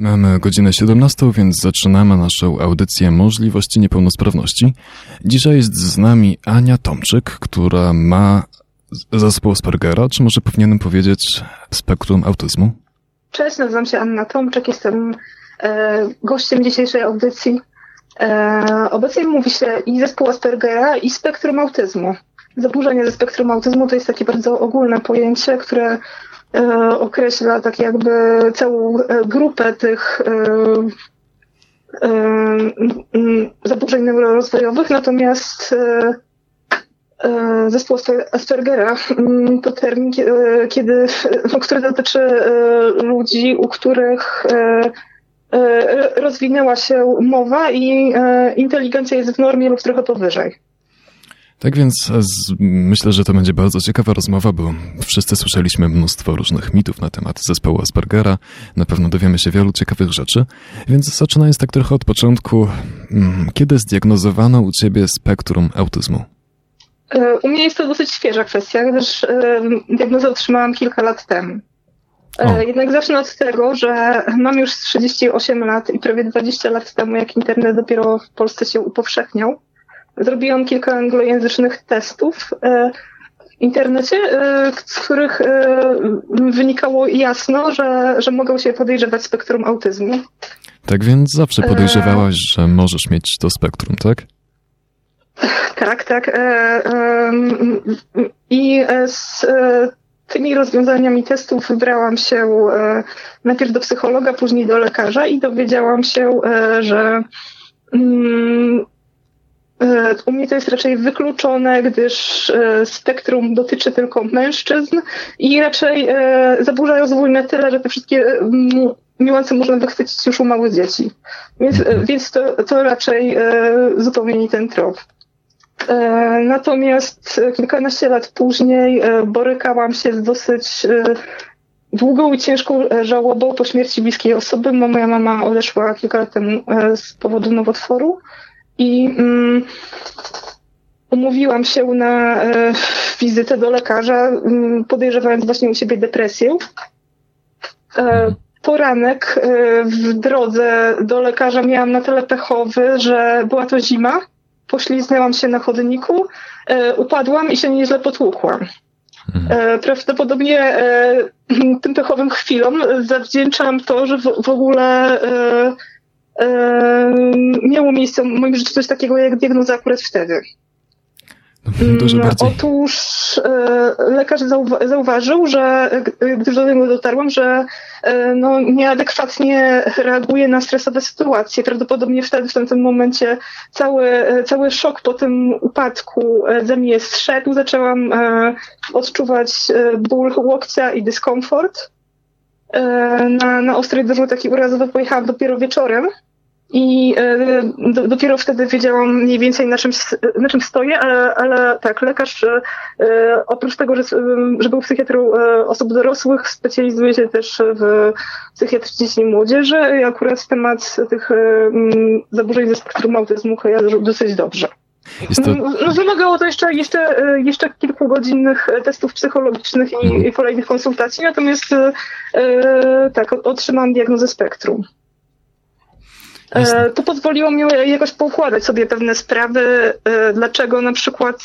Mamy godzinę 17, więc zaczynamy naszą audycję Możliwości Niepełnosprawności. Dzisiaj jest z nami Ania Tomczyk, która ma zespół Aspergera, czy może powinienem powiedzieć spektrum autyzmu? Cześć, nazywam się Anna Tomczyk, jestem e, gościem dzisiejszej audycji. E, obecnie mówi się i zespół Aspergera, i spektrum autyzmu. Zaburzenie ze spektrum autyzmu to jest takie bardzo ogólne pojęcie, które określa tak jakby całą e, grupę tych e, e, zaburzeń neurorozwojowych, natomiast zespół Aspergera to termin, kiedy, no, który dotyczy ludzi, u których rozwinęła się mowa i inteligencja jest w normie lub trochę powyżej. Tak więc e, myślę, że to będzie bardzo ciekawa rozmowa, bo wszyscy słyszeliśmy mnóstwo różnych mitów na temat zespołu Aspergera. Na pewno dowiemy się wielu ciekawych rzeczy. Więc zaczynając tak trochę od początku, mm, kiedy zdiagnozowano u ciebie spektrum autyzmu? E, u mnie jest to dosyć świeża kwestia, gdyż e, diagnozę otrzymałam kilka lat temu. O. Jednak zacznę od tego, że mam już 38 lat i prawie 20 lat temu, jak internet dopiero w Polsce się upowszechniał, Zrobiłam kilka anglojęzycznych testów e, w internecie, e, z których e, wynikało jasno, że, że mogą się podejrzewać spektrum autyzmu. Tak więc zawsze podejrzewałaś, że możesz mieć to spektrum, tak? Tak, tak. I z tymi rozwiązaniami testów wybrałam się najpierw do psychologa, później do lekarza i dowiedziałam się, że mm, u mnie to jest raczej wykluczone, gdyż e, spektrum dotyczy tylko mężczyzn i raczej e, zaburza rozwój na tyle, że te wszystkie niuanse można wychwycić już u małych dzieci. Więc, mhm. więc to, to raczej zupełnie nie ten trop. Natomiast kilkanaście lat później borykałam się z dosyć długą i ciężką żałobą po śmierci bliskiej osoby. Moja mama odeszła kilka lat temu z powodu nowotworu. I mm, umówiłam się na e, wizytę do lekarza, mm, podejrzewając właśnie u siebie depresję. E, poranek e, w drodze do lekarza miałam na tyle pechowy, że była to zima. Pośliznęłam się na chodniku, e, upadłam i się nieźle potłukłam. E, prawdopodobnie e, tym pechowym chwilom zawdzięczam to, że w, w ogóle miało miejsce w moim życiu coś takiego jak diagnoza akurat wtedy. No, dużo mm, bardziej. Otóż e, lekarz zauważył, że gdy do niego dotarłam, że e, no, nieadekwatnie reaguje na stresowe sytuacje. Prawdopodobnie wtedy w tamtym momencie cały, cały szok po tym upadku ze mnie zszedł. Zaczęłam e, odczuwać ból łokcia i dyskomfort. Na, na ostrej dyżur taki urazowy pojechałam dopiero wieczorem. I e, do, dopiero wtedy wiedziałam mniej więcej na czym, na czym stoję, ale, ale tak, lekarz e, oprócz tego, że, że był psychiatrą e, osób dorosłych, specjalizuje się też w psychiatrii dzieci i młodzieży i akurat temat tych zaburzeń ze spektrum autyzmu kojarzy dosyć dobrze. To... No, no, wymagało to jeszcze, jeszcze, jeszcze kilkugodzinnych testów psychologicznych i, mhm. i kolejnych konsultacji, natomiast tak, otrzymałam diagnozę spektrum. E, to pozwoliło mi jakoś poukładać sobie pewne sprawy, e, dlaczego na przykład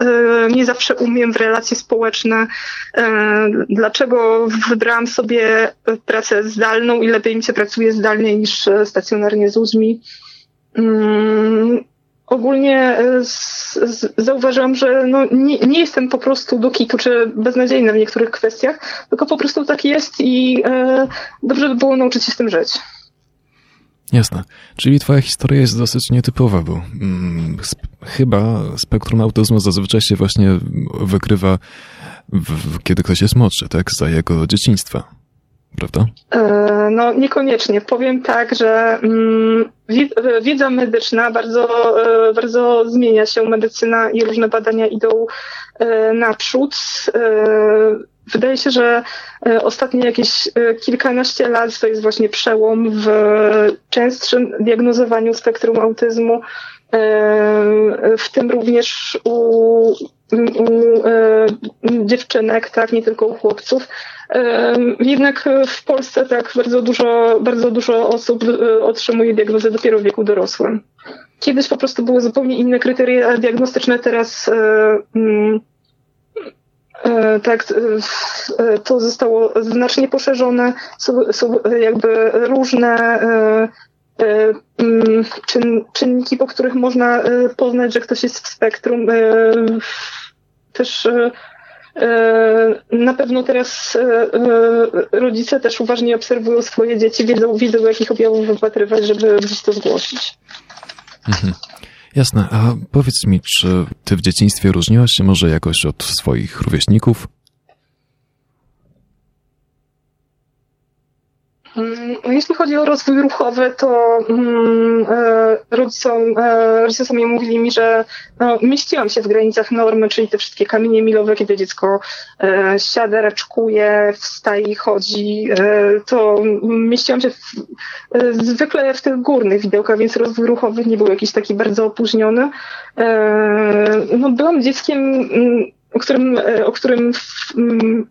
e, nie zawsze umiem w relacje społeczne, dlaczego wybrałam sobie pracę zdalną i lepiej mi się pracuje zdalnie niż stacjonarnie z ludźmi. Mm, ogólnie zauważyłam, że no nie, nie, jestem po prostu do kitu czy beznadziejna w niektórych kwestiach, tylko po prostu tak jest i dobrze by było nauczyć się z tym żyć. Jasne. Czyli twoja historia jest dosyć nietypowa, bo mm, sp chyba spektrum autyzmu zazwyczaj się właśnie wykrywa, w, w, kiedy ktoś jest młodszy, tak? Za jego dzieciństwa. Prawda? E, no niekoniecznie. Powiem tak, że mm, wiedza medyczna bardzo, e, bardzo zmienia się. Medycyna i różne badania idą e, naprzód Wydaje się, że e, ostatnie jakieś e, kilkanaście lat to jest właśnie przełom w częstszym diagnozowaniu spektrum autyzmu. W tym również u, u dziewczynek, tak, nie tylko u chłopców. Jednak w Polsce tak bardzo dużo, bardzo dużo osób otrzymuje diagnozę dopiero w wieku dorosłym. Kiedyś po prostu były zupełnie inne kryteria diagnostyczne, teraz mm, E, tak, e, e, to zostało znacznie poszerzone. Są, jakby różne czyn, czynniki, po których można poznać, że ktoś jest w spektrum. Też na pewno teraz rodzice też uważnie obserwują swoje dzieci, wiedzą, wiedzą jakich objawów wypatrywać, żeby gdzieś to zgłosić. Mhm. Jasne, a powiedz mi, czy ty w dzieciństwie różniłaś się może jakoś od swoich rówieśników? Mm, no, jeśli chodzi o rozwój ruchowy, to mm, e, rodzicom, e, rodzice sobie mówili mi, że no, mieściłam się w granicach normy, czyli te wszystkie kamienie milowe, kiedy dziecko e, siada, raczkuje, wstaje i chodzi, to mieściłam się w, zwykle w tych górnych widełkach, więc rozwój ruchowy nie był jakiś taki bardzo opóźniony. No, byłam dzieckiem mm, o którym, e, o którym w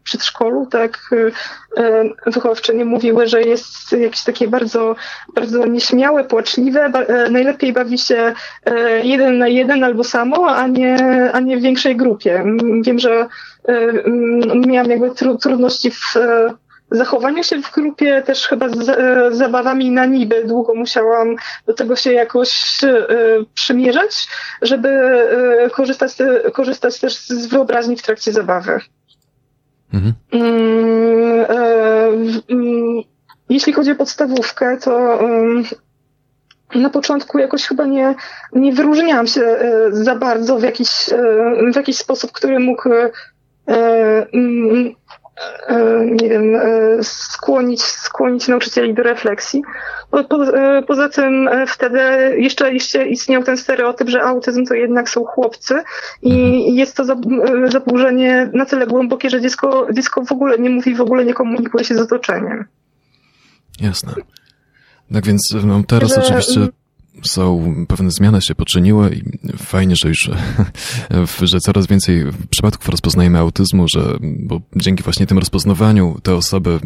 przedszkolu tak e, e, wychowawczynie mówiły, że jest jakieś takie bardzo, bardzo nieśmiałe, płaczliwe. Najlepiej bawi się jeden na jeden albo samo, a nie, a nie w większej grupie. Wiem, że miałam jakby trudności w zachowanie się w grupie też chyba z e, zabawami na niby. Długo musiałam do tego się jakoś e, przymierzać, żeby e, korzystać, korzystać też z wyobraźni w trakcie zabawy. Mhm. Mm, jeśli chodzi o podstawówkę, to mm, na początku jakoś chyba nie, nie wyróżniałam się za bardzo w jakiś, w jakiś sposób, który mógł nie wiem, e, skłonić, skłonić nauczycieli do refleksji. Po, po, e, poza tym wtedy jeszcze, jeszcze istniał ten stereotyp, że autyzm to jednak są chłopcy i mhm. jest to zaburzenie na tyle głębokie, że dziecko, dziecko w ogóle nie mówi, w ogóle nie komunikuje się z otoczeniem. Jasne. Tak więc no, teraz że, oczywiście są, pewne zmiany się poczyniły i fajnie, że już, że coraz więcej przypadków rozpoznajemy autyzmu, że, bo dzięki właśnie tym rozpoznawaniu te osoby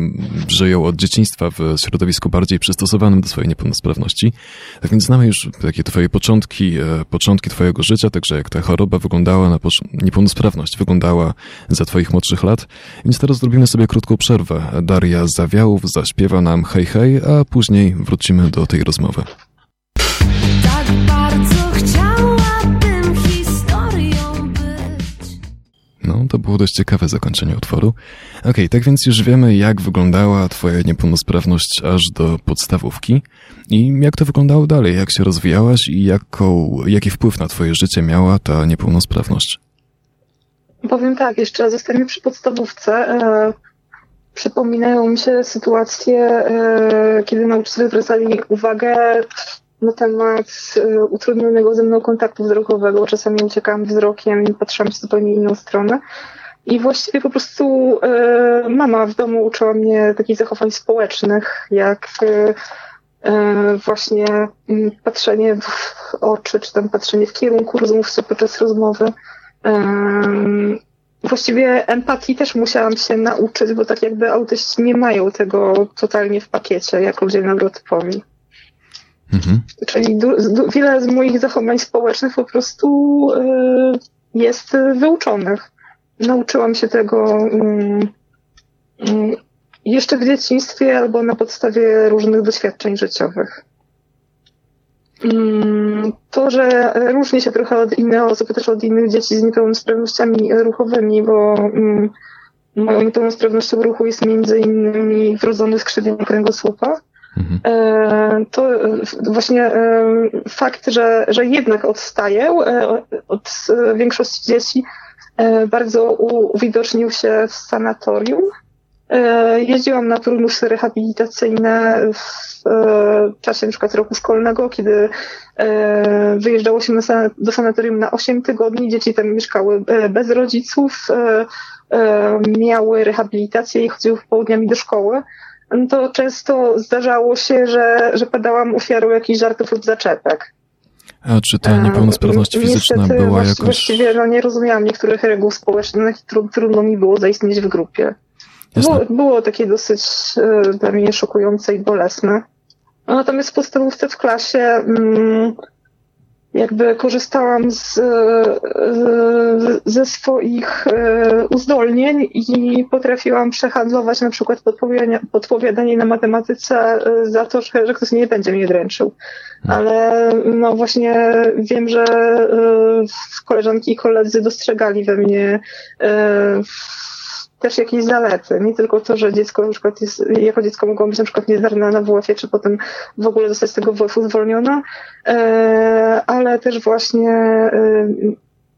żyją od dzieciństwa w środowisku bardziej przystosowanym do swojej niepełnosprawności. Tak więc znamy już takie twoje początki, e, początki twojego życia, także jak ta choroba wyglądała, na niepełnosprawność wyglądała za twoich młodszych lat. Więc teraz zrobimy sobie krótką przerwę. Daria Zawiałów zaśpiewa nam hej hej, a później wrócimy do tej rozmowy. No, to było dość ciekawe zakończenie utworu. Okej, okay, tak więc już wiemy, jak wyglądała Twoja niepełnosprawność aż do podstawówki i jak to wyglądało dalej, jak się rozwijałaś i jaką, jaki wpływ na Twoje życie miała ta niepełnosprawność. Powiem tak, jeszcze zostaniemy przy podstawówce. E, przypominają mi się sytuacje, e, kiedy nauczyciele zwracali uwagę na temat y, utrudnionego ze mną kontaktu wzrokowego. Czasami uciekałam wzrokiem i patrzyłam w zupełnie inną stronę. I właściwie po prostu y, mama w domu uczyła mnie takich zachowań społecznych, jak y, właśnie mm, patrzenie w oczy, czy tam patrzenie w kierunku rozmówcy podczas rozmowy. Właściwie empatii też musiałam się nauczyć, bo tak jakby autyści nie mają tego totalnie w pakiecie, jak ludzie neurotypowi. Mhm. Czyli wiele z moich zachowań społecznych po prostu y, jest wyuczonych. Nauczyłam się tego y, y, jeszcze w dzieciństwie albo na podstawie różnych doświadczeń życiowych. Mm, to, że różni się trochę od innych osób, też od innych dzieci z niepełnosprawnościami ruchowymi, bo mm, moją niepełnosprawnością ruchu jest między innymi wrodzone skrzywienie kręgosłupa. Mhm. E, to właśnie e, fakt, że, że jednak odstaję e, od większości dzieci, bardzo uwidocznił się w sanatorium. Jeździłam na turnusy rehabilitacyjne w czasie przykład roku szkolnego, kiedy wyjeżdżało się do sanatorium na 8 tygodni. Dzieci tam mieszkały bez rodziców, miały rehabilitację i chodziły południami do szkoły to często zdarzało się, że, że padałam ofiarą jakichś żartów lub zaczepek. A czy ta niepełnosprawność fizyczna Niestety, była jakoś... Właściwie no, nie rozumiałam niektórych reguł społecznych i tru, trudno mi było zaistnieć w grupie. Było, było, takie dosyć e, dla mnie szokujące i bolesne. No, natomiast w podstawówce w klasie mm, jakby korzystałam z, z, ze swoich e, uzdolnień i potrafiłam przehandlować na przykład podpowiadanie, podpowiadanie na matematyce e, za to, że, ktoś nie będzie mnie dręczył. Hmm. Ale no właśnie wiem, że e, koleżanki i koledzy dostrzegali we mnie też jakieś zalety. Nie tylko to, że dziecko na przykład jest, jako dziecko mogło być na przykład niezdarne na WF-ie, czy potem w ogóle zostać z tego WF-u zwolniona, e, ale też właśnie e,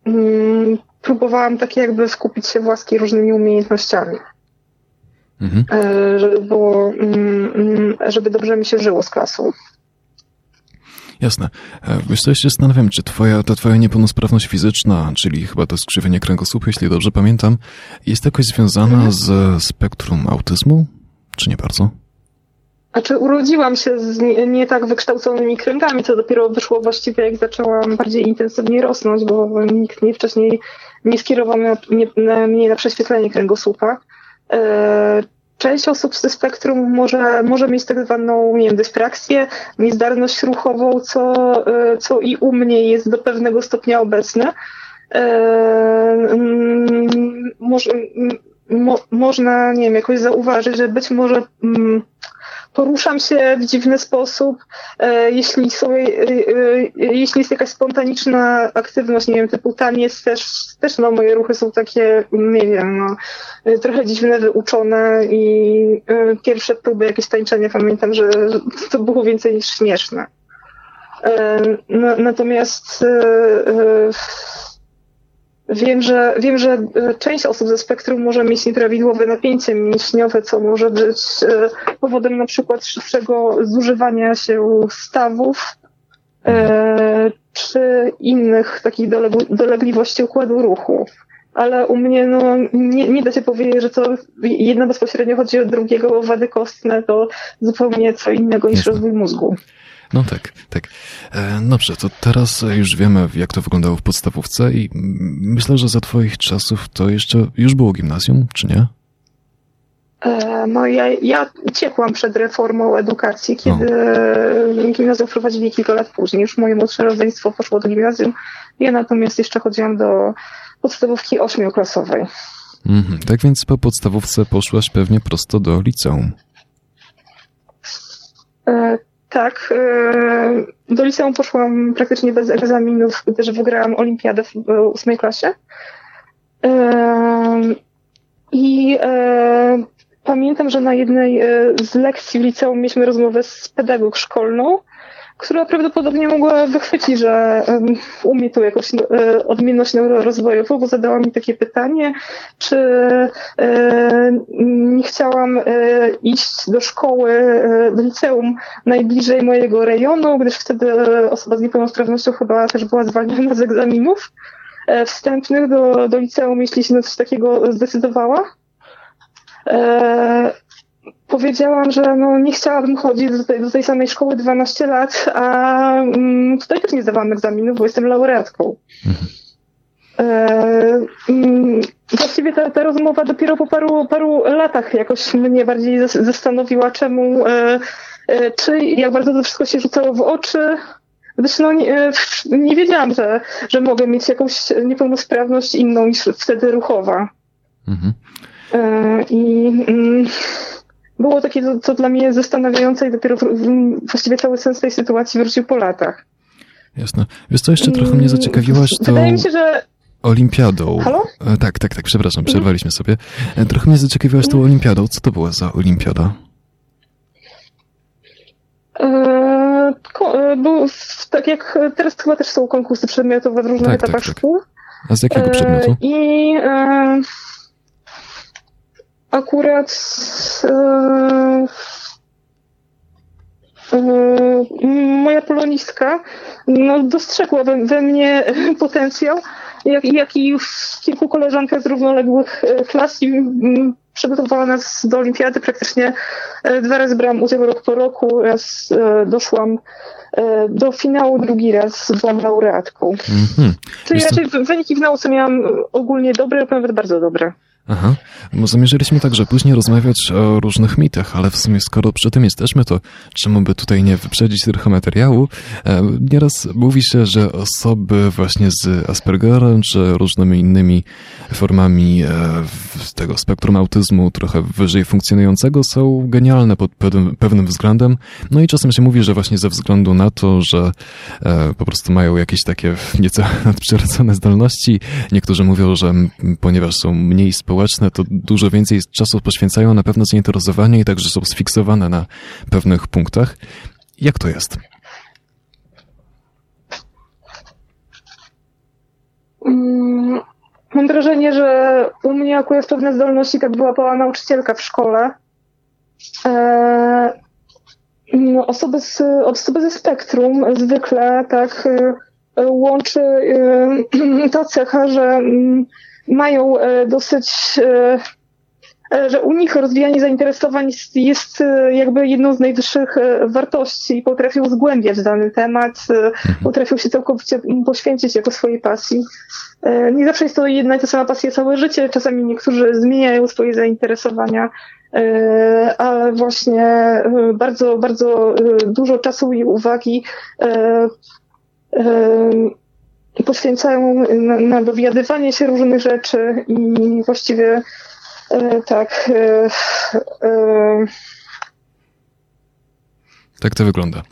mm, próbowałam tak jakby skupić się własnie różnymi umiejętnościami. Mhm. E, żeby było, mm, mm, żeby dobrze mi się żyło z klasą. Jasne. E, wiesz co, ja się zastanawiam, czy twoja, ta twoja niepełnosprawność fizyczna, czyli chyba to skrzywienie kręgosłupa, jeśli dobrze pamiętam, jest jakoś związana mhm. z spektrum autyzmu? Czy nie bardzo? Znaczy urodziłam się z nie, nie, tak wykształconymi kręgami, co dopiero wyszło właściwie jak zaczęłam bardziej intensywnie rosnąć, bo nikt mnie wcześniej nie skierował mnie na, mnie na prześwietlenie kręgosłupa. E, część osób ze spektrum może, może mieć tak zwaną, nie wiem, dyspraksję, niezdarność ruchową, co, e, co i u mnie jest do pewnego stopnia obecne. E, może, mo, można, nie wiem, jakoś zauważyć, że być może mm, poruszam się w dziwny sposób, e, jeśli, sobie, e, e, jeśli jest jakaś spontaniczna aktywność, nie wiem, typu taniec, też, też no, moje ruchy są takie, nie wiem, no, trochę dziwne, wyuczone i pierwsze próby jakieś tańczenia pamiętam, że to było więcej niż śmieszne. Natomiast Wiem, że, wiem, że e, część osób ze spektrum może mieć nieprawidłowe napięcie mięśniowe, co może być e, powodem na przykład szybszego zużywania się stawów e, czy innych takich dolegliwości układu ruchu. Ale u mnie no, nie, nie da się powiedzieć, że to jedno bezpośrednio chodzi o drugiego, o wady kostne, to zupełnie co innego niż rozwój mózgu. No tak, tak. E, dobrze, to teraz już wiemy, jak to wyglądało w podstawówce i myślę, że za twoich czasów to jeszcze już było gimnazjum, czy nie? E, no ja, ja ciekłam przed reformą edukacji, kiedy o. gimnazjum wprowadzili kilka lat później. Już moje młodsze rodzeństwo poszło do gimnazjum. Ja natomiast jeszcze chodziłam do podstawówki ośmioklasowej. Mhm, tak więc po podstawówce poszłaś pewnie prosto do liceum. E, tak. E, do liceum poszłam praktycznie bez egzaminów, gdyż wygrałam olimpiadę w ósmej klasie. E, I e, pamiętam, że na jednej z lekcji w liceum mieliśmy rozmowę z pedagog szkolną, która prawdopodobnie mogła wychwycić, że umie tu jakąś e, odmienność bo zadała mi takie pytanie, czy e, nie chciałam e, iść do szkoły, do liceum najbliżej mojego rejonu, gdyż wtedy osoba z niepełnosprawnością chyba też była zwalniana z egzaminów wstępnych do, do liceum, jeśli się na coś takiego zdecydowała powiedziałam, że no, nie chciałabym chodzić do tej, do tej samej szkoły 12 lat, a mm, tutaj też nie zdawałam egzaminu, bo jestem laureatką. Mhm. E, mm, właściwie ta, ta rozmowa dopiero po paru, paru latach jakoś mnie bardziej zastanowiła, czemu, e, e, czy jak bardzo to wszystko się rzucało w oczy, gdyż no, nie, nie wiedziałam, że, że mogę mieć jakąś niepełnosprawność inną niż wtedy ruchowa. Mhm. I mm, było takie, co, dla mnie zastanawiające i dopiero właściwie cały sens tej sytuacji wrócił po latach. Jasne. Wiesz co, jeszcze trochę mnie zaciekawiłaś to... Wydaje mi się, że Olimpiadą. Halo? E, tak, tak, tak, przepraszam, przerwaliśmy sobie. E, trochę mnie zaciekawiłaś tą olimpiadą. Co to była za olimpiada? Eee, był, tak jak teraz chyba też są konkursy przedmiotowe w różnych tak, tak etapach tak, tak. szkół. A z jakiego przedmiotu? I e, akurat e, e, moja polonistka no, dostrzegła we, we mnie potencjał, jak, jak i w kilku koleżankach z równoległych e, klas i przygotowała nas do olimpiady. Praktycznie dwa razy brałam udział rok po roku. Raz doszłam do finału, drugi raz byłam laureatką. Mm-hmm. Czyli raczej wyniki w nauce miałam ogólnie dobre, nawet bardzo dobre. Aha, zamierzyliśmy także później rozmawiać o różnych mitach, ale w sumie skoro przy tym jesteśmy, to czemu by tutaj nie wyprzedzić trochę materiału? E, nieraz mówi się, że osoby właśnie z Aspergerem czy różnymi innymi formami e, tego spektrum autyzmu trochę wyżej funkcjonującego są genialne pod pewnym względem. No i czasem się mówi, że właśnie ze względu na to, że e, po prostu mają jakieś takie nieco nadprzyrodzone zdolności. Niektórzy mówią, że ponieważ są mniej społeczni, społeczne, to dużo więcej czasu poświęcają na pewne zainteresowanie i także są sfiksowane na pewnych punktach. Jak to jest? Mm, mam wrażenie, że u mnie akurat pewne zdolności tak była nauczycielka w szkole. E, no, osoby, z, osoby ze spektrum zwykle tak e, łączy e, ta cecha, że mm, mają e, dosyć e, e, że u nich rozwijanie zainteresowań jest jakby jedną z najwyższych wartości i potrafią zgłębiać dany temat, mhm. potrafią się całkowicie poświęcić jako swojej pasji. Nie zawsze jest to jedna i ta sama pasja całe życie, czasami niektórzy zmieniają swoje zainteresowania, ale właśnie bardzo, bardzo dużo czasu i uwagi poświęcają na, na dowiadywanie się różnych rzeczy i właściwie e, tak. E, e, tak to wygląda.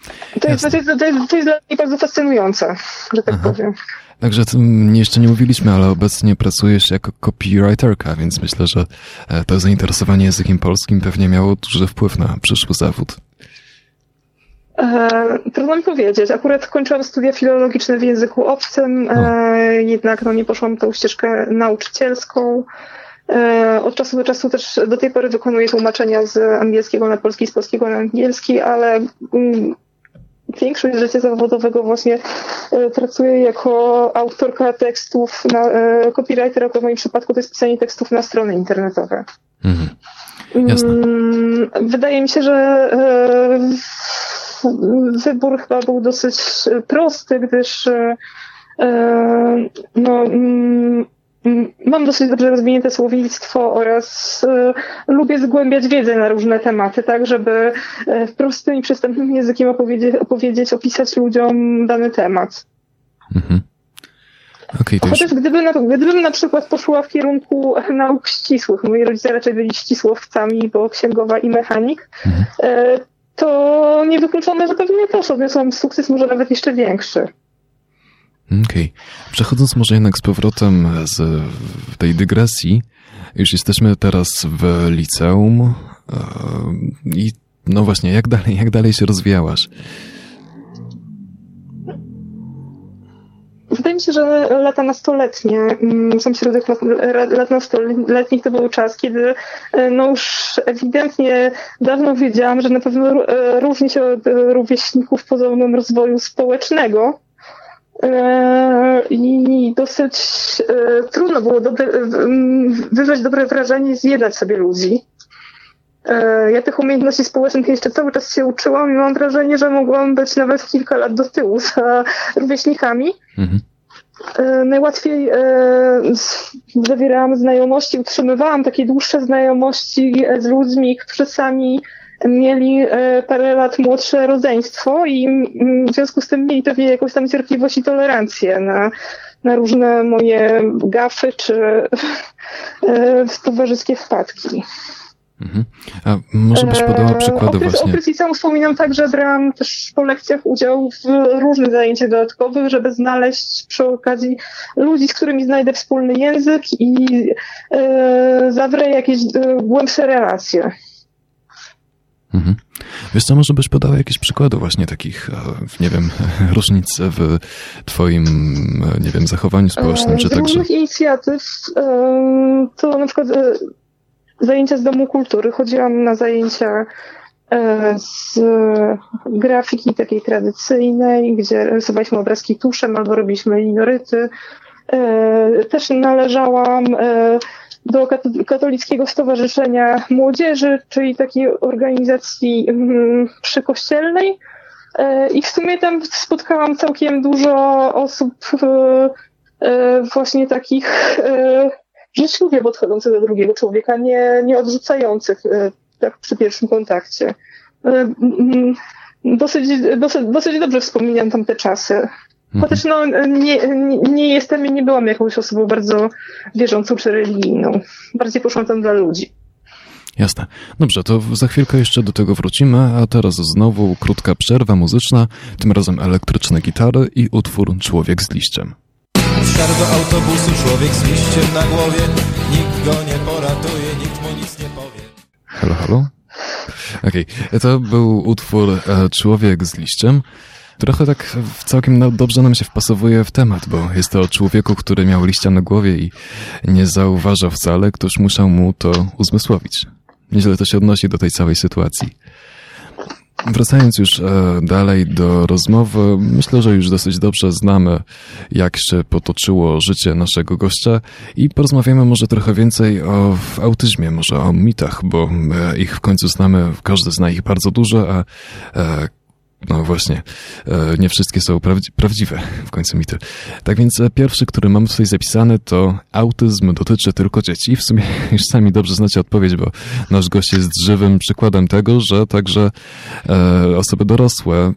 To jest, to, jest, to, jest, to jest dla mnie bardzo fascynujące, że tak Aha. powiem. Także jeszcze nie mówiliśmy, ale obecnie pracujesz jako copywriterka, więc myślę, że to zainteresowanie językiem polskim pewnie miało duży wpływ na przyszły zawód. E, trudno mi powiedzieć. Akurat kończyłam studia filologiczne w języku obcym, e, jednak no, nie poszłam tą ścieżkę nauczycielską. E, od czasu do czasu też do tej pory wykonuję tłumaczenia z angielskiego na polski, z polskiego na angielski, ale mm, większość życia zawodowego właśnie pracuję jako autorka tekstów, na, copywriter, a w moim przypadku to jest pisanie tekstów na strony internetowe. Mhm. Jasne. Mm, wydaje mi się, że wybór chyba był dosyć prosty, gdyż e, e, no, mm, mam dosyć dobrze rozwinięte słownictwo oraz e, lubię zgłębiać wiedzę na różne tematy, tak, żeby w prostym i przystępnym językiem opowiedzieć, opowiedzieć opisać ludziom dany temat. Mhm. Okay, Chociaż już... gdybym, na, gdybym na przykład poszła w kierunku nauk ścisłych, moi rodzice raczej byli ścisłowcami, bo księgowa i mechanik, mhm to niewykluczone, że pewnie też odniosłam sukces, może nawet jeszcze większy. Okej. Okay. Przechodząc może jednak z powrotem z tej dygresji, już jesteśmy teraz w liceum e, i no właśnie, jak dalej, jak dalej się rozwijałaś? Wydaje mi się, że lata nastoletnie, mm, sam środek lat nastoletnich to był czas, kiedy e, no już ewidentnie dawno wiedziałam, że na pewno e, różni się od rówieśników pod względem rozwoju społecznego. E, I dosyć trudno było dobre, wybrać dobre wrażenie i zjednać sobie ludzi. Ja tych umiejętności społecznych jeszcze cały czas się uczyłam i mam wrażenie, że mogłam być nawet kilka lat do tyłu za rówieśnikami. Mhm. E, najłatwiej e, zawierałam znajomości, utrzymywałam takie dłuższe znajomości z ludźmi, którzy sami mieli e, parę lat młodsze rodzeństwo i w związku z tym mieli pewnie jakąś tam cierpliwość i tolerancję na, na różne moje gafy czy towarzyskie wpadki. Mhm. A może byś podała przykłady okres, właśnie? Okres liceum wspominam tak, że brałam też po lekcjach udział w różnych zajęciach dodatkowych, żeby znaleźć przy okazji ludzi, z którymi znajdę wspólny język i e, zawrę jakieś e, głębsze relacje. Mhm. Wiesz co, może byś podała jakieś przykłady właśnie takich, e, nie wiem, różnic w twoim, e, nie wiem, zachowaniu społecznym, czy z także... Z różnych inicjatyw to na przykład zajęcia z Domu Kultury. Chodziłam na zajęcia e, z grafiki takiej tradycyjnej, gdzie rysowaliśmy obrazki tuszem albo robiliśmy linoryty. Też należałam do Katolickiego Stowarzyszenia Młodzieży, czyli takiej organizacji mm, przykościelnej. I w sumie tam spotkałam całkiem dużo osób właśnie takich życzliwie podchodzących do drugiego człowieka, nie, nie odrzucających tak przy pierwszym kontakcie. Mm, dosyć, dosyć, dosyć dobrze wspominam tamte czasy. Mhm. Chociaż no, nie, nie, nie jestem i nie byłam jakąś osobą bardzo wierzącą czy religijną. Bardziej poszłam tam dla ludzi. Jasne. Dobrze, to za chwilkę jeszcze do tego wrócimy, a teraz znowu krótka przerwa muzyczna, tym razem elektryczne gitary i utwór Człowiek z liściem. Wsiadł do autobusu człowiek z liściem na głowie, nikt go nie poratuje, nikt mu nic nie powie. Halo, halo? Okej, okay. to był utwór e, Człowiek z liściem. Trochę tak całkiem dobrze nam się wpasowuje w temat, bo jest to o człowieku, który miał liścia na głowie i nie zauważał wcale, ktoś musiał mu to uzmysłowić. Nieźle to się odnosi do tej całej sytuacji. Wracając już e, dalej do rozmowy, myślę, że już dosyć dobrze znamy, jak się potoczyło życie naszego gościa i porozmawiamy może trochę więcej o autyzmie, może o mitach, bo e, ich w końcu znamy, każdy zna ich bardzo dużo, a e, no właśnie, e, nie wszystkie są prawdziwe w końcu mity. Tak więc e, pierwszy, który mam tutaj zapisany, to autyzm dotyczy tylko dzieci. W sumie już sami dobrze znacie odpowiedź, bo nasz gość jest żywym przykładem tego, że także e, osoby dorosłe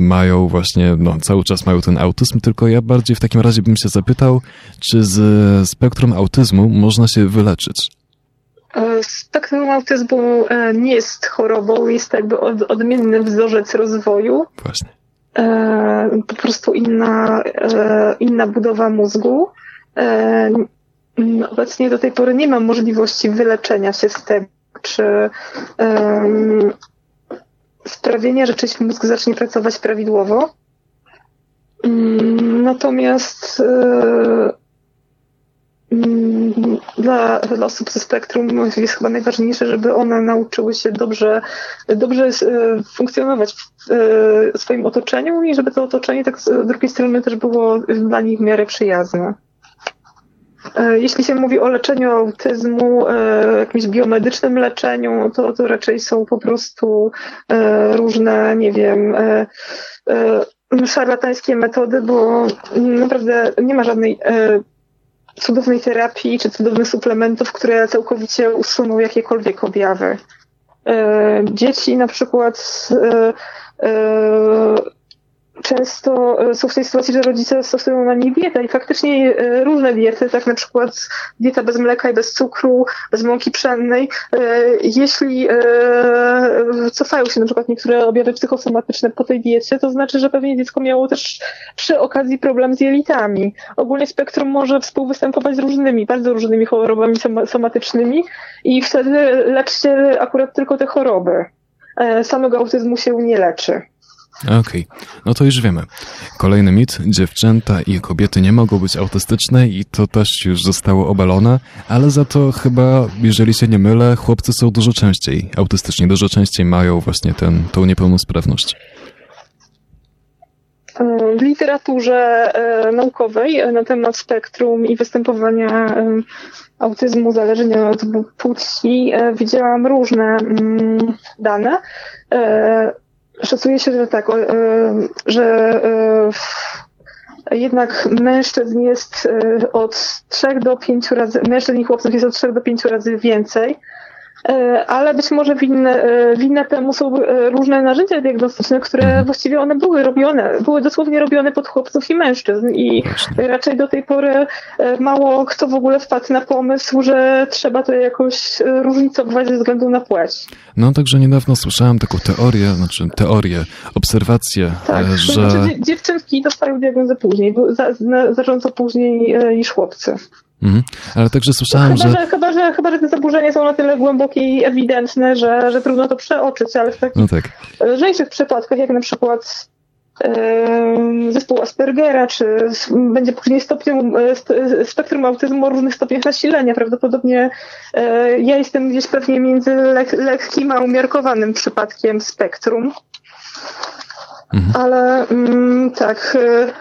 mają właśnie, no cały czas mają ten autyzm, tylko ja bardziej w takim razie bym się zapytał, czy z spektrum autyzmu można się wyleczyć? E, spektrum autyzmu e, nie jest chorobą, jest jakby od, odmienny wzorzec rozwoju. Właśnie. E, po prostu inna, inna budowa mózgu. Obecnie do tej pory nie mam możliwości wyleczenia się z tego, czy sprawienia, że czyjś mózg zacznie pracować prawidłowo. Mm, natomiast dla, dla osób ze spektrum jest chyba najważniejsze, żeby one nauczyły się dobrze, dobrze e, funkcjonować w e, swoim otoczeniu i żeby to otoczenie tak z drugiej strony też było dla nich w miarę przyjazne. E, jeśli się mówi o leczeniu autyzmu, jakimś biomedycznym leczeniu, to, to raczej są po prostu różne, nie wiem, szarlatańskie metody, bo naprawdę nie ma żadnej cudownej terapii czy cudownych suplementów, które całkowicie usuną jakiekolwiek objawy. E, dzieci na przykład e, e, często e, są w tej sytuacji, że rodzice stosują na nich dietę i faktycznie e, różne diety, tak na przykład dieta bez mleka i bez cukru, bez mąki pszennej. E, jeśli cofają się na przykład niektóre objawy psychosomatyczne po tej diecie, to znaczy, że pewnie dziecko miało też przy okazji problem z jelitami. Ogólnie spektrum może współwystępować z różnymi, bardzo różnymi chorobami somatycznymi i wtedy leczcie akurat tylko te choroby. Samego autyzmu się nie leczy. Okej, okay. no to już wiemy. Kolejny mit, dziewczęta i kobiety nie mogą być autystyczne i to też już zostało obalone, ale za to chyba, jeżeli się nie mylę, chłopcy są dużo częściej autystyczni, dużo częściej mają właśnie ten, tą niepełnosprawność. W literaturze e, naukowej na temat spektrum i występowania e, autyzmu uzależnienia od płci e, widziałam różne mm, dane. Szacuje się, że tak, e, że e, jednak mężczyzn jest e, od 3 do 5 razy, mężczyzn i chłopców jest od 3 do 5 razy więcej. E, ale być może winne, e, winne temu są e, różne narzędzia diagnostyczne, które mhm. właściwie one były robione, były dosłownie robione pod chłopców i mężczyzn i raczej do tej pory mało kto w ogóle wpadł na pomysł, że trzeba to jakoś różnicować ze względu na płeć. No także niedawno słyszałem taką teorię, znaczy teorię, obserwację, tak, że... Znaczy, dziewczynki dostają diagnozę później, zarządzą później niż chłopcy. Mhm. Ale także słyszałem, chyba, że... że... Chyba, że... Chyba, że te zaburzenia są na tyle głębokie i ewidentne, że, że trudno to przeoczyć, ale w takich no tak. lżejszych przypadkach, jak na przykład zespół Aspergera, czy będzie później stopniem, e, spektrum autyzmu o różnych stopniach nasilenia. Prawdopodobnie e, ja jestem gdzieś pewnie między lek lekkim a umiarkowanym przypadkiem spektrum. Mhm. Ale mm, tak, E,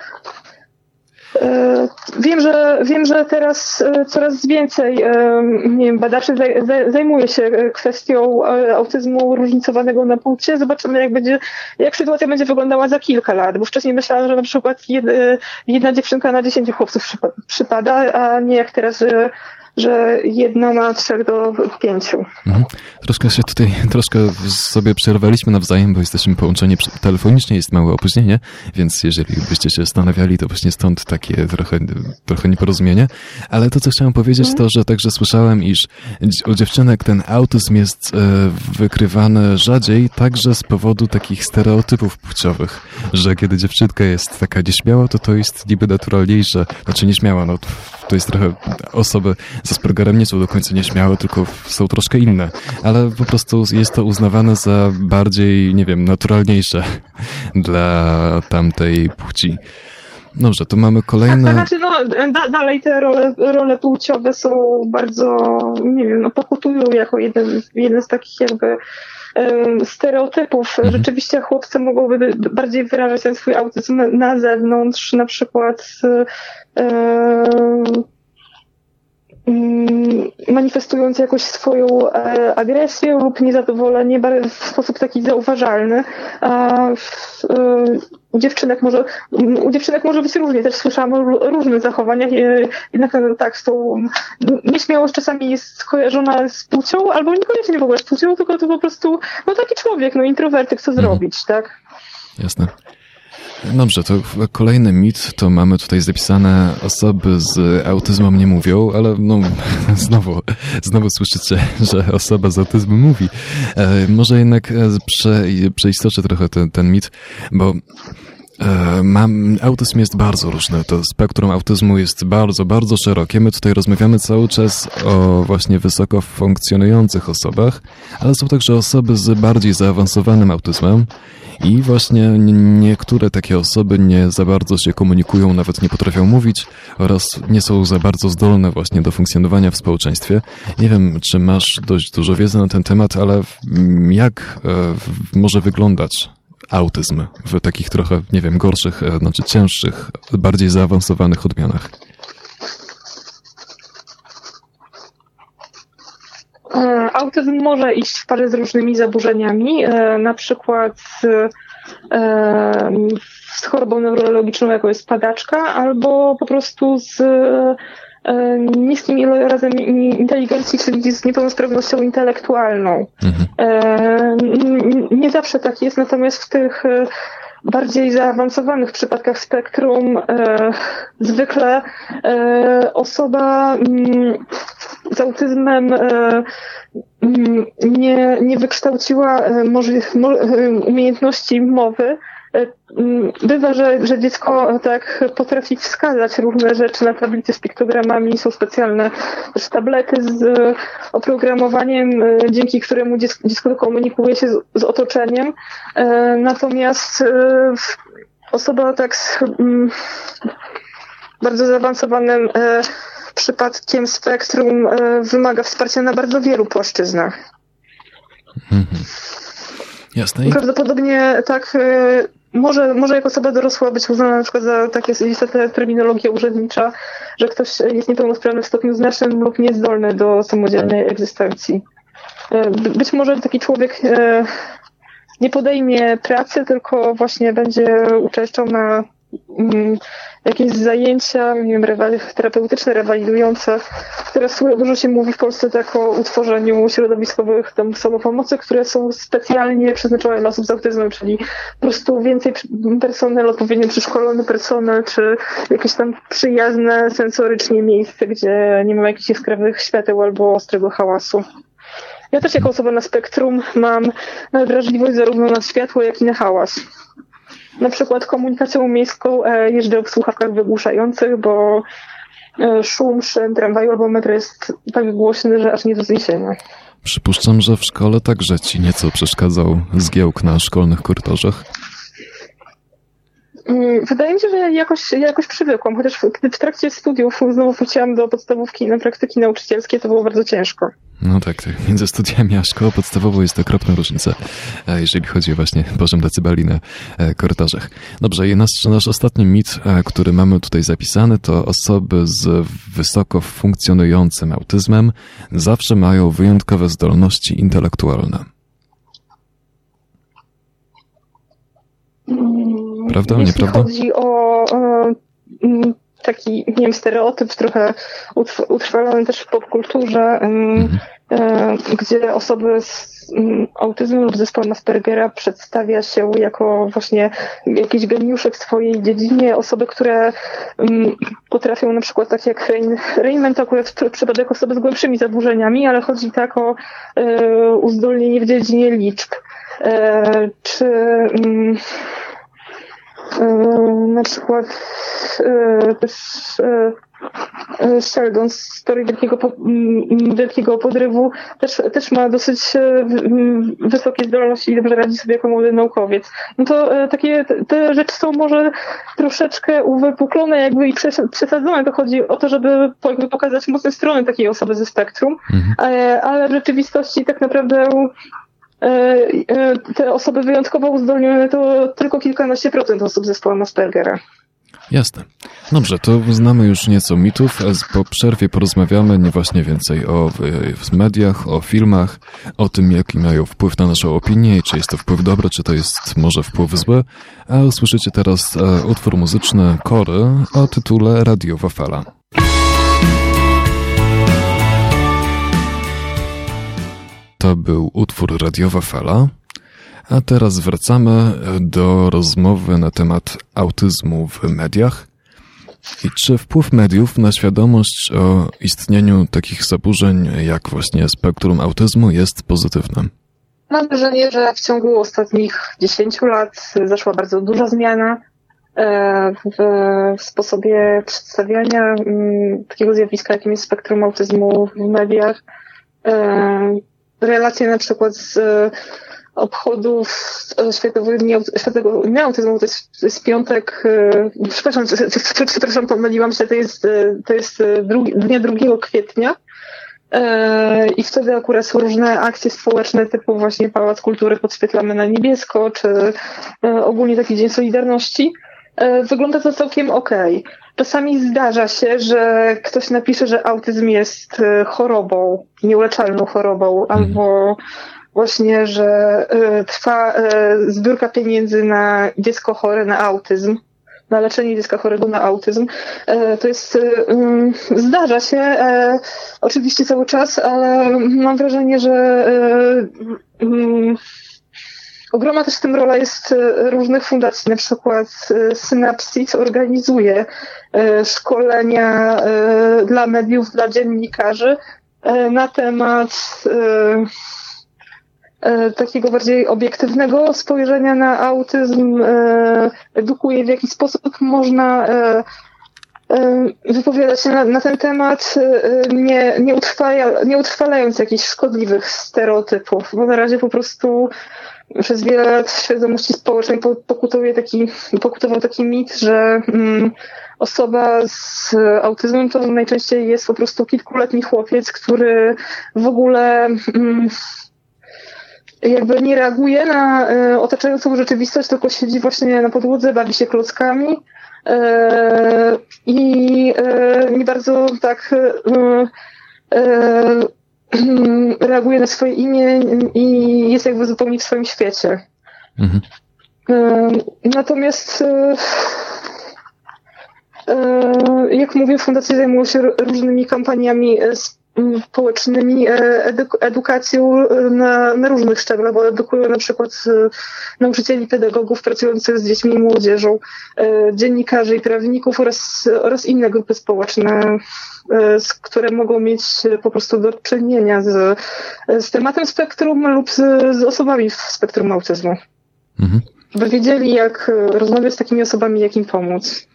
wiem, że wiem, że teraz e, coraz więcej e, nie wiem, badaczy zajmuje się kwestią autyzmu różnicowanego na płcie. Zobaczymy, jak będzie, jak sytuacja będzie wyglądała za kilka lat, bo wcześniej myślałam, że na przykład jedna dziewczynka na dziesięciu chłopców przypada, a nie jak teraz, że że jedna ma trzech do pięciu. Mhm. Troszkę się tutaj, troszkę sobie przerwaliśmy nawzajem, bo jesteśmy połączeni telefonicznie, jest małe opóźnienie, więc jeżeli byście się zastanawiali, to właśnie stąd takie trochę, trochę nieporozumienie. Ale to, co chciałem powiedzieć, mhm. to, że także słyszałem, iż u dziewczynek ten autyzm jest e, wykrywany rzadziej, także z powodu takich stereotypów płciowych, że kiedy dziewczynka jest taka nieśmiała, to to jest niby naturalniejsze, znaczy nieśmiała, no to jest trochę osoby z Aspergerem nie są do końca nieśmiałe, tylko są troszkę inne, ale po prostu jest to uznawane za bardziej, nie wiem, naturalniejsze dla tamtej płci. Dobrze, to mamy kolejne... Tak, znaczy no, da, dalej te role, role płciowe są bardzo, nie wiem, no, pokutują jako jeden, jeden z takich jakby stereotypów. Mhm. Rzeczywiście chłopcy mogłyby bardziej wyrażać ten swój autyzm na zewnątrz, na przykład manifestując jakoś swoją e, agresję lub niezadowolenie w sposób taki zauważalny. E, u dziewczynek może, u dziewczynek może być różnie. Też słyszałam o różnych zachowaniach. Jednak tak, z tą nieśmiałość czasami jest skojarzona z płcią, albo niekoniecznie w ogóle z płcią, tylko to po prostu no taki człowiek, no introwertyk, co mhm. zrobić, tak? Jasne. Dobrze, to kolejny mit, to mamy tutaj zapisane osoby z autyzmem nie mówią, ale no znowu, znowu słyszycie, że osoba z autyzmem mówi. E, może jednak e, prze, przeistoczę trochę ten, ten mit, bo e, Mam, autyzm jest bardzo różny. To spektrum autyzmu jest bardzo, bardzo szerokie. My tutaj rozmawiamy cały czas o właśnie wysoko funkcjonujących osobach, ale są także osoby z bardziej zaawansowanym autyzmem i właśnie niektóre takie osoby nie za bardzo się komunikują, nawet nie potrafią mówić oraz nie są za bardzo zdolne właśnie do funkcjonowania w społeczeństwie. Nie wiem, czy masz dość dużo wiedzy na ten temat, ale jak e, może wyglądać autyzm w takich trochę, nie wiem, gorszych, e, znaczy cięższych, bardziej zaawansowanych odmianach? Autyzm może iść w parze z różnymi zaburzeniami, e, na przykład e, z chorobą neurologiczną, jaką jest padaczka, albo po prostu z niskim ilorazem inteligencji, czyli z niepełnosprawnością intelektualną. Mhm. Nie zawsze tak jest, natomiast w tych bardziej zaawansowanych przypadkach spektrum e, zwykle e, osoba mm, z autyzmem e, mm, nie, nie wykształciła umiejętności mowy, Bywa, że, że dziecko tak potrafi wskazać różne rzeczy na tablicy z piktogramami. Są specjalne też tablety z oprogramowaniem, dzięki któremu dziecko, dziecko komunikuje się z, z otoczeniem. Natomiast osoba tak z bardzo zaawansowanym przypadkiem spektrum e, wymaga wsparcia na bardzo wielu płaszczyznach. Mhm. Jasne. Prawdopodobnie tak, e, może, może jako osoba dorosła być uznana na przykład za takie istotne terminologia urzędnicza, że ktoś jest niepełnosprawny w stopniu znacznym lub niezdolny do samodzielnej egzystencji. E, być może taki człowiek nie podejmie pracy, tylko właśnie będzie uczęszczał na jakieś zajęcia, nie wiem, terapeutyczne, rewalidujące, które dużo się mówi w Polsce tak o utworzeniu środowiskowych tam samopomocy, które są specjalnie przeznaczone dla osób z autyzmem, czyli po prostu więcej personel, odpowiednio przeszkolony personel, czy jakieś tam przyjazne sensorycznie miejsce, gdzie nie ma jakichś jaskrawych świateł albo ostrego hałasu. Ja też jako osoba na spektrum mam wrażliwość zarówno na światło, jak i na hałas na przykład komunikacją miejską e, jeżdżę w słuchawkach wygłuszających, bo e, szum szyn tramwaju albo metro jest tak głośny, że aż nie do zniesienia. Przypuszczam, że w szkole także ci nieco przeszkadzał zgiełk na szkolnych korytarzach. Mm, wydaje mi się, że ja jakoś, ja jakoś przywykłam, chociaż w, w trakcie studiów znowu wróciłam do podstawówki na praktyki nauczycielskie, to było bardzo ciężko. No tak, tak. Między studiami a szkołą podstawową jest okropna różnica, e, jeżeli chodzi o właśnie poziom decybeli na e, korytarzach. Dobrze, i nasz, nasz ostatni mit, e, który mamy tutaj zapisany, to osoby z wysoko funkcjonującym autyzmem zawsze mają wyjątkowe zdolności intelektualne. Prawda? Jeśli Nieprawda? chodzi o e, taki, nie wiem, stereotyp trochę utrwalony też w popkulturze, mhm. gdzie osoby z autyzmem lub zespołem Aspergera przedstawia się jako właśnie jakiś geniuszek w swojej dziedzinie, osoby, które potrafią na przykład tak jak Raymond to akurat przypadek osoby z głębszymi zaburzeniami, ale chodzi tak o e, uzdolnienie w dziedzinie liczb. Czy na przykład e, też e, Sheldon z Story Wielkiego, Wielkiego Podrywu też, też ma dosyć wysokie zdolności i dobrze radzi sobie jako młody naukowiec. No to takie, te rzeczy są może troszeczkę uwypuklone jakby i przesadzone. To chodzi o to, żeby pokazać mocne strony takiej osoby ze spektrum, mhm. ale w rzeczywistości tak naprawdę E, e, te osoby wyjątkowo uzdolnione to tylko kilkanaście procent osób z zespołem Aspergera. Jasne. Dobrze, to znamy już nieco mitów. Po przerwie porozmawiamy nie właśnie więcej o mediach, o filmach, o tym, jaki mają wpływ na naszą opinię i czy jest to wpływ dobry, czy to jest może wpływ zły. A usłyszycie teraz e, utwór muzyczny Kory o tytule Radiowa Fala. To był utwór Radiowa Fala. A teraz wracamy do rozmowy na temat autyzmu w mediach. I czy wpływ mediów na świadomość o istnieniu takich zaburzeń jak właśnie spektrum autyzmu jest pozytywny? Mam wrażenie, że w ciągu ostatnich 10 lat zaszła bardzo duża zmiana e, w sposobie przedstawiania mm, takiego zjawiska, jakim jest spektrum autyzmu w mediach. E, relacje na przykład z e, obchodów Światowego Dnia, Światowego Dnia Autyzmu, to jest, to jest piątek, e, przepraszam, przepraszam, pomyliłam się, to jest, e, to jest drugi, dnia 2 kwietnia. I wtedy akurat są różne akcje społeczne typu właśnie Pałac Kultury podświetlamy na niebiesko, czy ogólnie taki Dzień Solidarności. Wygląda to całkiem okej. Okay. Czasami zdarza się, że ktoś napisze, że autyzm jest e, chorobą, nieuleczalną chorobą, mhm. albo właśnie, że e, trwa e, zbiórka pieniędzy na dziecko chore na autyzm, na leczenie dziecka chorego na autyzm. To jest, mm, zdarza się oczywiście cały czas, ale mam wrażenie, że mm, Ogromna też w tym rola jest e, różnych fundacji, na przykład e, Synapsis organizuje e, szkolenia dla mediów, dla dziennikarzy na temat takiego bardziej obiektywnego spojrzenia na autyzm, edukuje w jaki sposób można wypowiadać się na, na ten temat, nie, nie, utrwala, nie utrwalając jakichś szkodliwych stereotypów, bo na razie po prostu przez wiele lat w świadomości społecznej pokutuje taki, pokutował taki mit, że mm, osoba z autyzmem to najczęściej jest po prostu kilkuletni chłopiec, który w ogóle mm, jakby nie reaguje na y, otaczającą rzeczywistość, tylko siedzi właśnie na podłodze, bawi się klockami y, i y, nie bardzo tak reaguje na swoje imię i jest jakby zupełnie w swoim świecie. Mhm. Natomiast e, e, jak mówię, fundacje zajmują się różnymi kampaniami e, społecznymi, eduk edukacją na, na różnych szczeblach, bo edukują na przykład nauczycieli, pedagogów pracujących z dziećmi i młodzieżą, dziennikarzy i prawników oraz, oraz inne grupy społeczne z, które mogą mieć po prostu do czynienia z, z tematem spektrum lub z, z osobami w spektrum autyzmu. Mhm. By wiedzieli, jak rozmawiać z takimi osobami, jak im pomóc.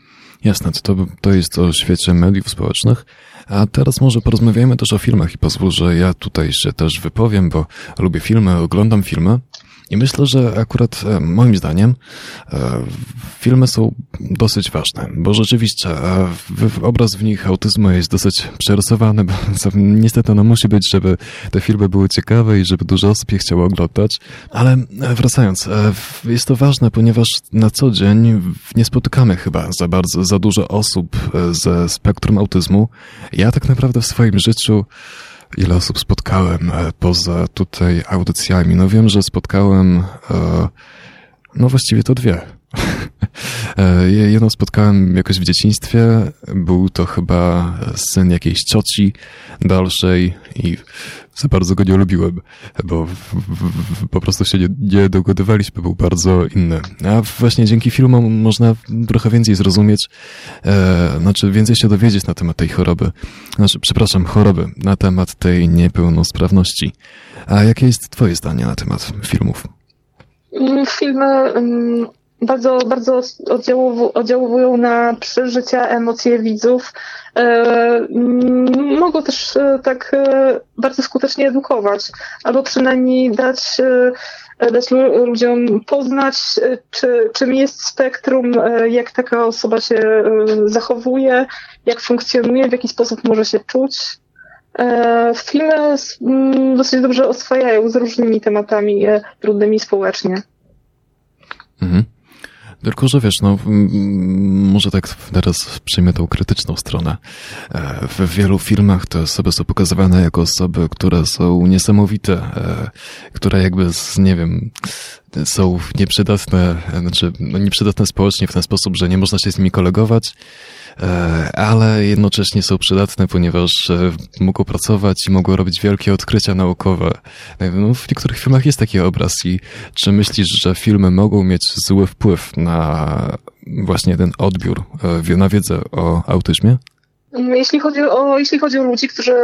Jasne, to, to jest o świecie mediów społecznych. A teraz może porozmawiajmy też o filmach i pozwól, że ja tutaj się też wypowiem, bo lubię filmy, oglądam filmy. I myślę, że akurat e, moim zdaniem e, filmy są dosyć ważne, bo rzeczywiście e, obraz w nich autyzmu jest dosyć przerysowany, bo niestety no musi być, żeby te filmy były ciekawe i żeby dużo osób je chciało oglądać. Ale wracając, jest to ważne, ponieważ na co dzień nie spotykamy chyba za bardzo, za dużo osób ze spektrum autyzmu. Ja tak naprawdę w swoim życiu ile osób spotkałem e, poza tutaj audycjami. No wiem, że spotkałem, e, no właściwie to dwie. E, jedną spotkałem jakoś w dzieciństwie. Był to chyba syn jakiejś cioci dalszej i za bardzo go nie lubiłem, bo w, w, po prostu się nie, nie dogodywaliśmy, był bardzo inny. A właśnie dzięki filmom można trochę więcej zrozumieć, e, znaczy więcej się dowiedzieć na temat tej choroby, znaczy, przepraszam, choroby, na temat tej niepełnosprawności. A jakie jest twoje zdanie na temat filmów? Filmy mm, bardzo, bardzo oddziałowują na przeżycia, emocje widzów. E, mogą też e, tak e, bardzo skutecznie edukować, albo przynajmniej dać, dać ludziom poznać, czy, czym jest spektrum, jak taka osoba się zachowuje, jak funkcjonuje, w jaki sposób może się czuć. Filmy dosyć dobrze oswajają z różnymi tematami trudnymi społecznie. Mhm. Tylko, że wiesz, no, może tak teraz przyjmę tą krytyczną stronę. E, w wielu filmach te osoby są pokazywane jako osoby, które są niesamowite, e, które jakby, nie wiem, są nieprzydatne, znaczy no, nieprzydatne społecznie w ten sposób, że nie można się z nimi kolegować, e, ale jednocześnie są przydatne, ponieważ e, mogą pracować i mogą robić wielkie odkrycia naukowe. E, no, w niektórych filmach jest taki obraz i czy myślisz, że filmy mogą mieć zły wpływ na właśnie ten odbiór, na wiedzę o autyzmie? Jeśli chodzi, o, jeśli chodzi o ludzi, którzy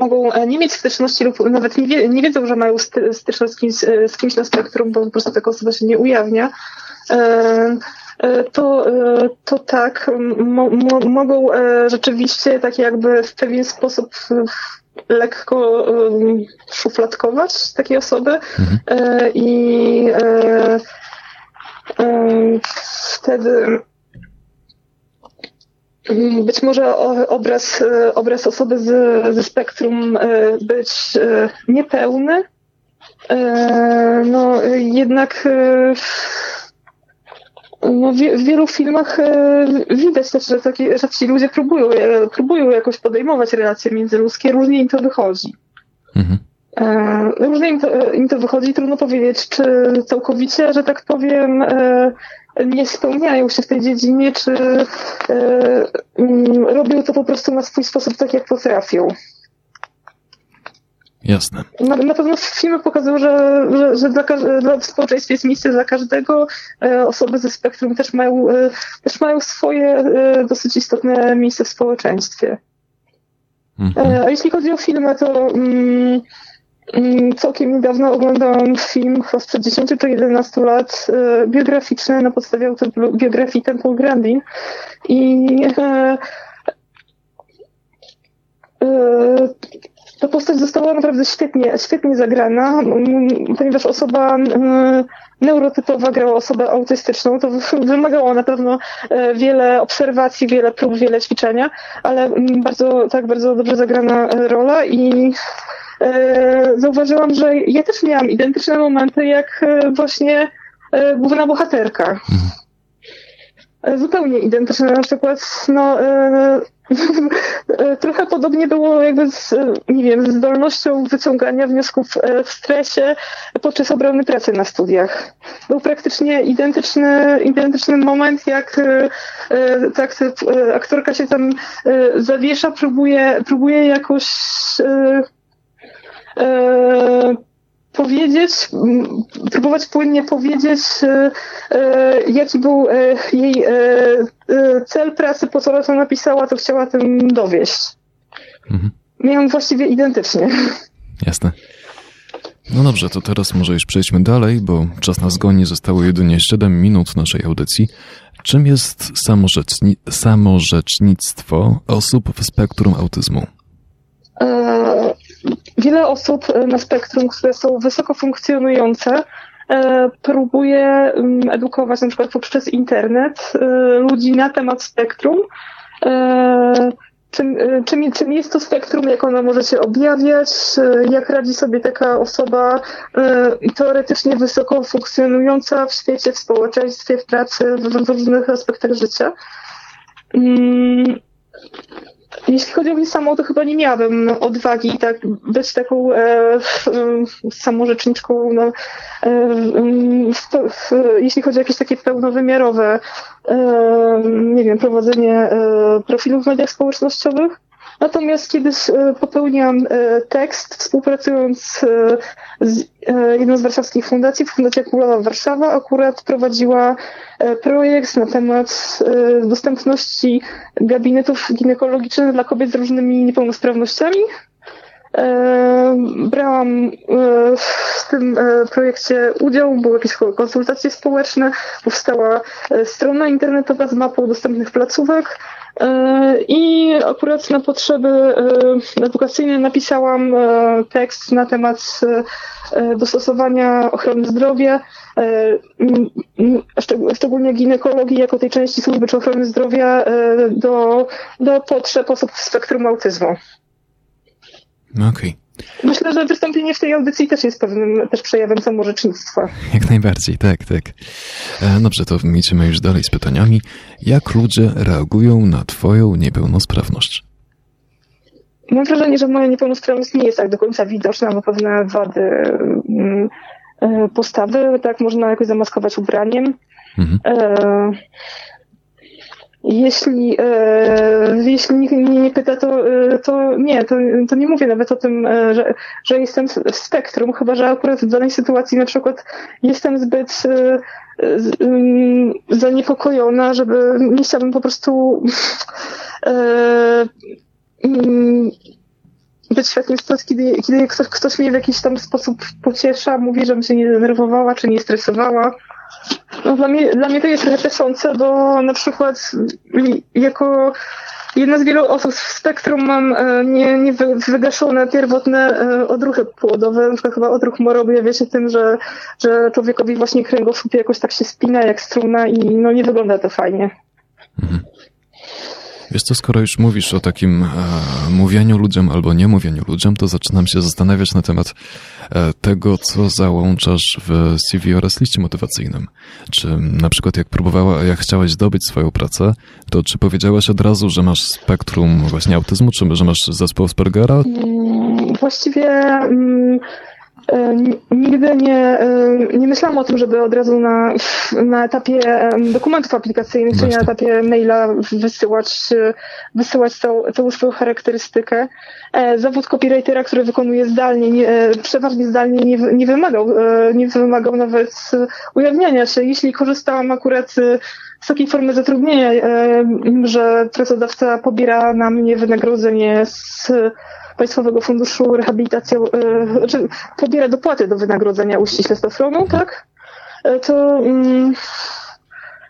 mogą e, nie mieć styczności lub nawet nie, wie, nie wiedzą, że mają styczność z kimś, z kimś na spektrum, bo po prostu taka osoba się nie ujawnia, e, to, to tak, mo, mo, mogą rzeczywiście tak jakby w pewien sposób lekko szufladkować takie osoby mhm. i wtedy być może obraz, e, obraz osoby z, ze spektrum e, być e, niepełny. No, jednak no, w, wielu filmach widać też, że, taki, że ci ludzie próbują, próbują jakoś podejmować relacje międzyludzkie, różnie im to wychodzi. Mhm. Różnie im to, im to wychodzi, trudno powiedzieć, czy całkowicie, że tak powiem, nie spełniają się w tej dziedzinie, czy e, mm, robią to po prostu na swój sposób tak, jak potrafią. Jasne. Na, na pewno filmy pokazują, że, że, że dla, dla społeczeństwa jest miejsce dla każdego. E, osoby ze spektrum też mają, e, też mają swoje dosyć istotne miejsce w społeczeństwie. Mhm. A jeśli chodzi o filmy, to Mm, całkiem niedawno oglądałam film, chyba sprzed 10 czy 11 lat, e, biograficzny na podstawie biografii Temple Grandin i e, e, ta postać została naprawdę świetnie, świetnie zagrana, ponieważ osoba neurotypowa grała osobę autystyczną, to wymagało na pewno wiele obserwacji, wiele prób, wiele ćwiczenia, ale bardzo, tak bardzo dobrze zagrana rola i E, zauważyłam, że ja też miałam identyczne momenty jak e, właśnie e, główna bohaterka. Mhm. Zupełnie identyczne. Na przykład, no, trochę podobnie było jakby z, nie wiem, zdolnością wyciągania wniosków w stresie podczas obrony pracy na studiach. Był praktycznie identyczny, identyczny moment, jak tak, aktorka się tam zawiesza, próbuje, próbuje jakoś E, powiedzieć, próbować płynnie powiedzieć, e, e, jaki był jej cel pracy, po co ona to napisała, to chciała tym dowieść. Mhm. Miałam właściwie identycznie. Jasne. No dobrze, to teraz może już przejdźmy dalej, bo czas nas goni, zostało jedynie 7 minut naszej audycji. Czym jest samorzeczni samorzecznictwo osób w spektrum autyzmu? Wiele osób e, na spektrum, które są wysoko funkcjonujące, próbuję mm, edukować na przykład poprzez internet ludzi na temat spektrum, czym, czym, czym jest to spektrum, jak ono może się objawiać, jak radzi sobie taka osoba teoretycznie wysoko funkcjonująca w świecie, w społeczeństwie, w pracy, w różnych aspektach życia. Jeśli chodzi o mnie samą, to chyba nie miałabym odwagi tak być taką e, e, samorzeczniczką, no, e, jeśli chodzi o jakieś takie pełnowymiarowe, e, nie wiem, prowadzenie e, profilów w mediach społecznościowych. Natomiast kiedyś e, popełniłam e, tekst, współpracując e, z jedną z warszawskich fundacji, Fundacja Królowa Warszawa, akurat prowadziła projekt na temat dostępności gabinetów ginekologicznych dla kobiet z różnymi niepełnosprawnościami. Brałam w tym projekcie udział, były jakieś konsultacje społeczne, powstała strona internetowa z mapą dostępnych placówek, I akurat na potrzeby e, edukacyjne napisałam e, tekst na temat dostosowania ochrony zdrowia, szczególnie ginekologii jako tej części służby czy ochrony zdrowia do, do potrzeb osób w spektrum autyzmu. Okej. Okay. Myślę, że wystąpienie w tej audycji też jest pewnym też przejawem samorzecznictwa. Jak najbardziej, tak, tak. E, dobrze, to idziemy już dalej z pytaniami. Jak ludzie reagują na Twoją niepełnosprawność? Mam wrażenie, że moja niepełnosprawność nie jest tak do końca widoczna, bo pewne wady mm, e, postawy, tak można jakoś zamaskować ubraniem. Mhm. E, jeśli, e, jeśli nikt mnie nie pyta, to, e, to nie, to, to nie mówię nawet o tym, e, że, że jestem w spektrum, chyba że akurat w danej sytuacji na przykład jestem zbyt mm, zaniepokojona, żeby nie chciałabym po prostu mm, być takim sytuacji, kiedy, kiedy ktoś, ktoś mnie w jakiś tam sposób pociesza, mówi, żebym się nie denerwowała, czy nie stresowała. No, dla, mnie, dla mnie to jest trochę cieszące, bo na przykład jako jedna z wielu osób w spektrum mam e, nie, nie wygaszone pierwotne e, odruchy płodowe, na przykład chyba odruch morowy wie się tym, że, że człowiekowi właśnie kręgosłup jakoś tak się spina jak struna i no nie wygląda to fajnie. Mhm. Wiesz co, skoro już mówisz o takim e, mówieniu ludziom albo nie mówieniu ludziom, to zaczynam się zastanawiać na temat e, tego, co załączasz w CV oraz liście motywacyjnym. Czy na przykład jak próbowała, jak chciałaś zdobyć swoją pracę, to czy powiedziałaś od razu, że masz spektrum właśnie autyzmu, czy że masz zespół Aspergera? Mm, właściwie... Mm nigdy nie, e, nie myślałam o tym, żeby od razu na, na etapie dokumentów aplikacyjnych, Właśnie. czyli na etapie maila wysyłać, wysyłać całą, całą swoją charakterystykę. E, zawód copywritera, który wykonuje zdalnie, nie, przeważnie zdalnie nie, nie, wymagał, nie wymagał nawet ujawniania się. Jeśli korzystałam akurat z takiej formy zatrudnienia, że pracodawca pobiera na mnie wynagrodzenie z Państwowego Funduszu Rehabilitacji, e, znaczy pobiera dopłaty do wynagrodzenia uściśle stofronu, tak? E, to mm,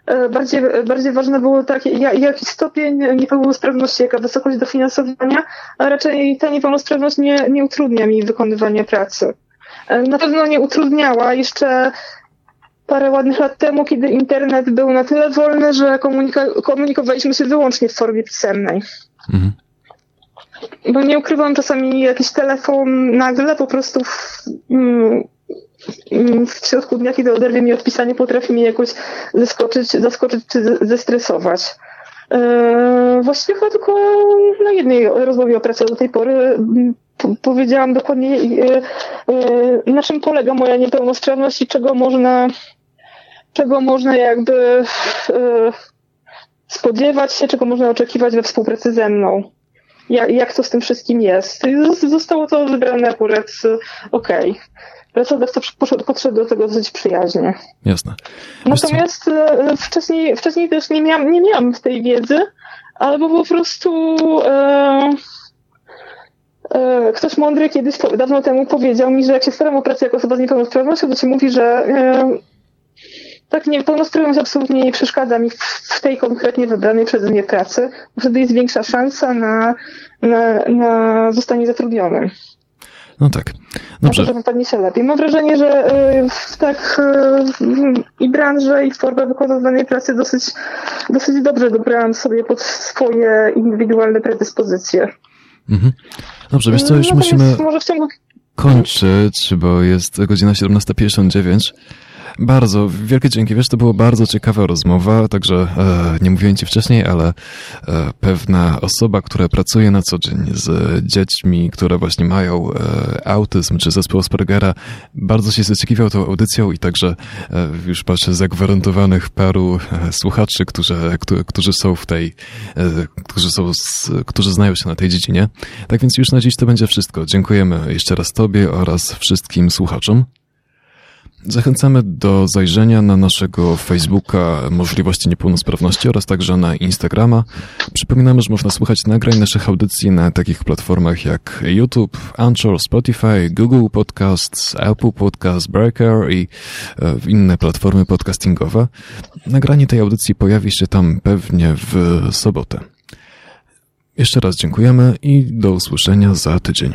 e, bardziej, bardziej ważne było tak, jaki stopień niepełnosprawności, jaka wysokość dofinansowania, a raczej ta niepełnosprawność nie, nie utrudnia mi wykonywania pracy. Na pewno nie utrudniała jeszcze parę ładnych lat temu, kiedy internet był na tyle wolny, że komunika- komunikowaliśmy się wyłącznie w formie pisemnej. Mhm. Bo nie ukrywam, czasami jakiś telefon nagle po prostu w, mm, w środku dnia, kiedy oderwie mi odpisanie, potrafi mnie jakoś zaskoczyć, zaskoczyć czy zestresować. Eee, właściwie chyba tylko na jednej rozmowie o pracy do tej pory mm, powiedziałam dokładnie, e, e, na czym polega moja niepełnosprawność i czego można, czego można jakby e, spodziewać się, czego można oczekiwać we współpracy ze mną jak, jak to z tym wszystkim jest. Zostało to wybrane akurat okej. Okay. Pracodawca podszedł do tego dosyć przyjaźnie. Jasne. Natomiast e, wcześniej, wcześniej też nie miałam, nie miałam tej wiedzy, albo po prostu e, e, ktoś mądry kiedyś dawno temu powiedział mi, że jak się staram o pracę jako osoba z niepełnosprawnością, to się mówi, że e, tak, niepełnosprawność absolutnie nie przeszkadza mi w tej konkretnie wybranej przeze mnie pracy, bo wtedy jest większa szansa na, na, na zostanie zatrudnionym. No tak. Dobrze. Może wypadnie się lepiej. Mam wrażenie, że w tak i branżę, i formę wykonywanej pracy dosyć, dosyć dobrze dobrałam sobie pod swoje indywidualne predyspozycje. Mhm. Dobrze, wiesz co, już Natomiast musimy może w ciągu kończyć, bo jest godzina 17.59. Bardzo, wielkie dzięki. Wiesz, to była bardzo ciekawa rozmowa, także e, nie mówiłem ci wcześniej, ale e, pewna osoba, która pracuje na co dzień z dziećmi, które właśnie mają e, autyzm czy zespół Aspergera, bardzo się zaciekawiał tą audycją i także e, już patrzę zagwarantowanych paru e, słuchaczy, którzy, którzy, którzy są w tej, e, którzy są, z, którzy znają się na tej dziedzinie. Tak więc już na dziś to będzie wszystko. Dziękujemy jeszcze raz Tobie oraz wszystkim słuchaczom. Zachęcamy do zajrzenia na naszego Facebooka Możliwości Niepełnosprawności oraz także na Instagrama. Przypominamy, że można słuchać nagrań naszych audycji na takich platformach jak YouTube, Anchor, Spotify, Google Podcasts, Apple Podcasts, Breaker i e, inne platformy podcastingowe. Nagranie tej audycji pojawi się tam pewnie w sobotę. Jeszcze raz dziękujemy i do usłyszenia za tydzień.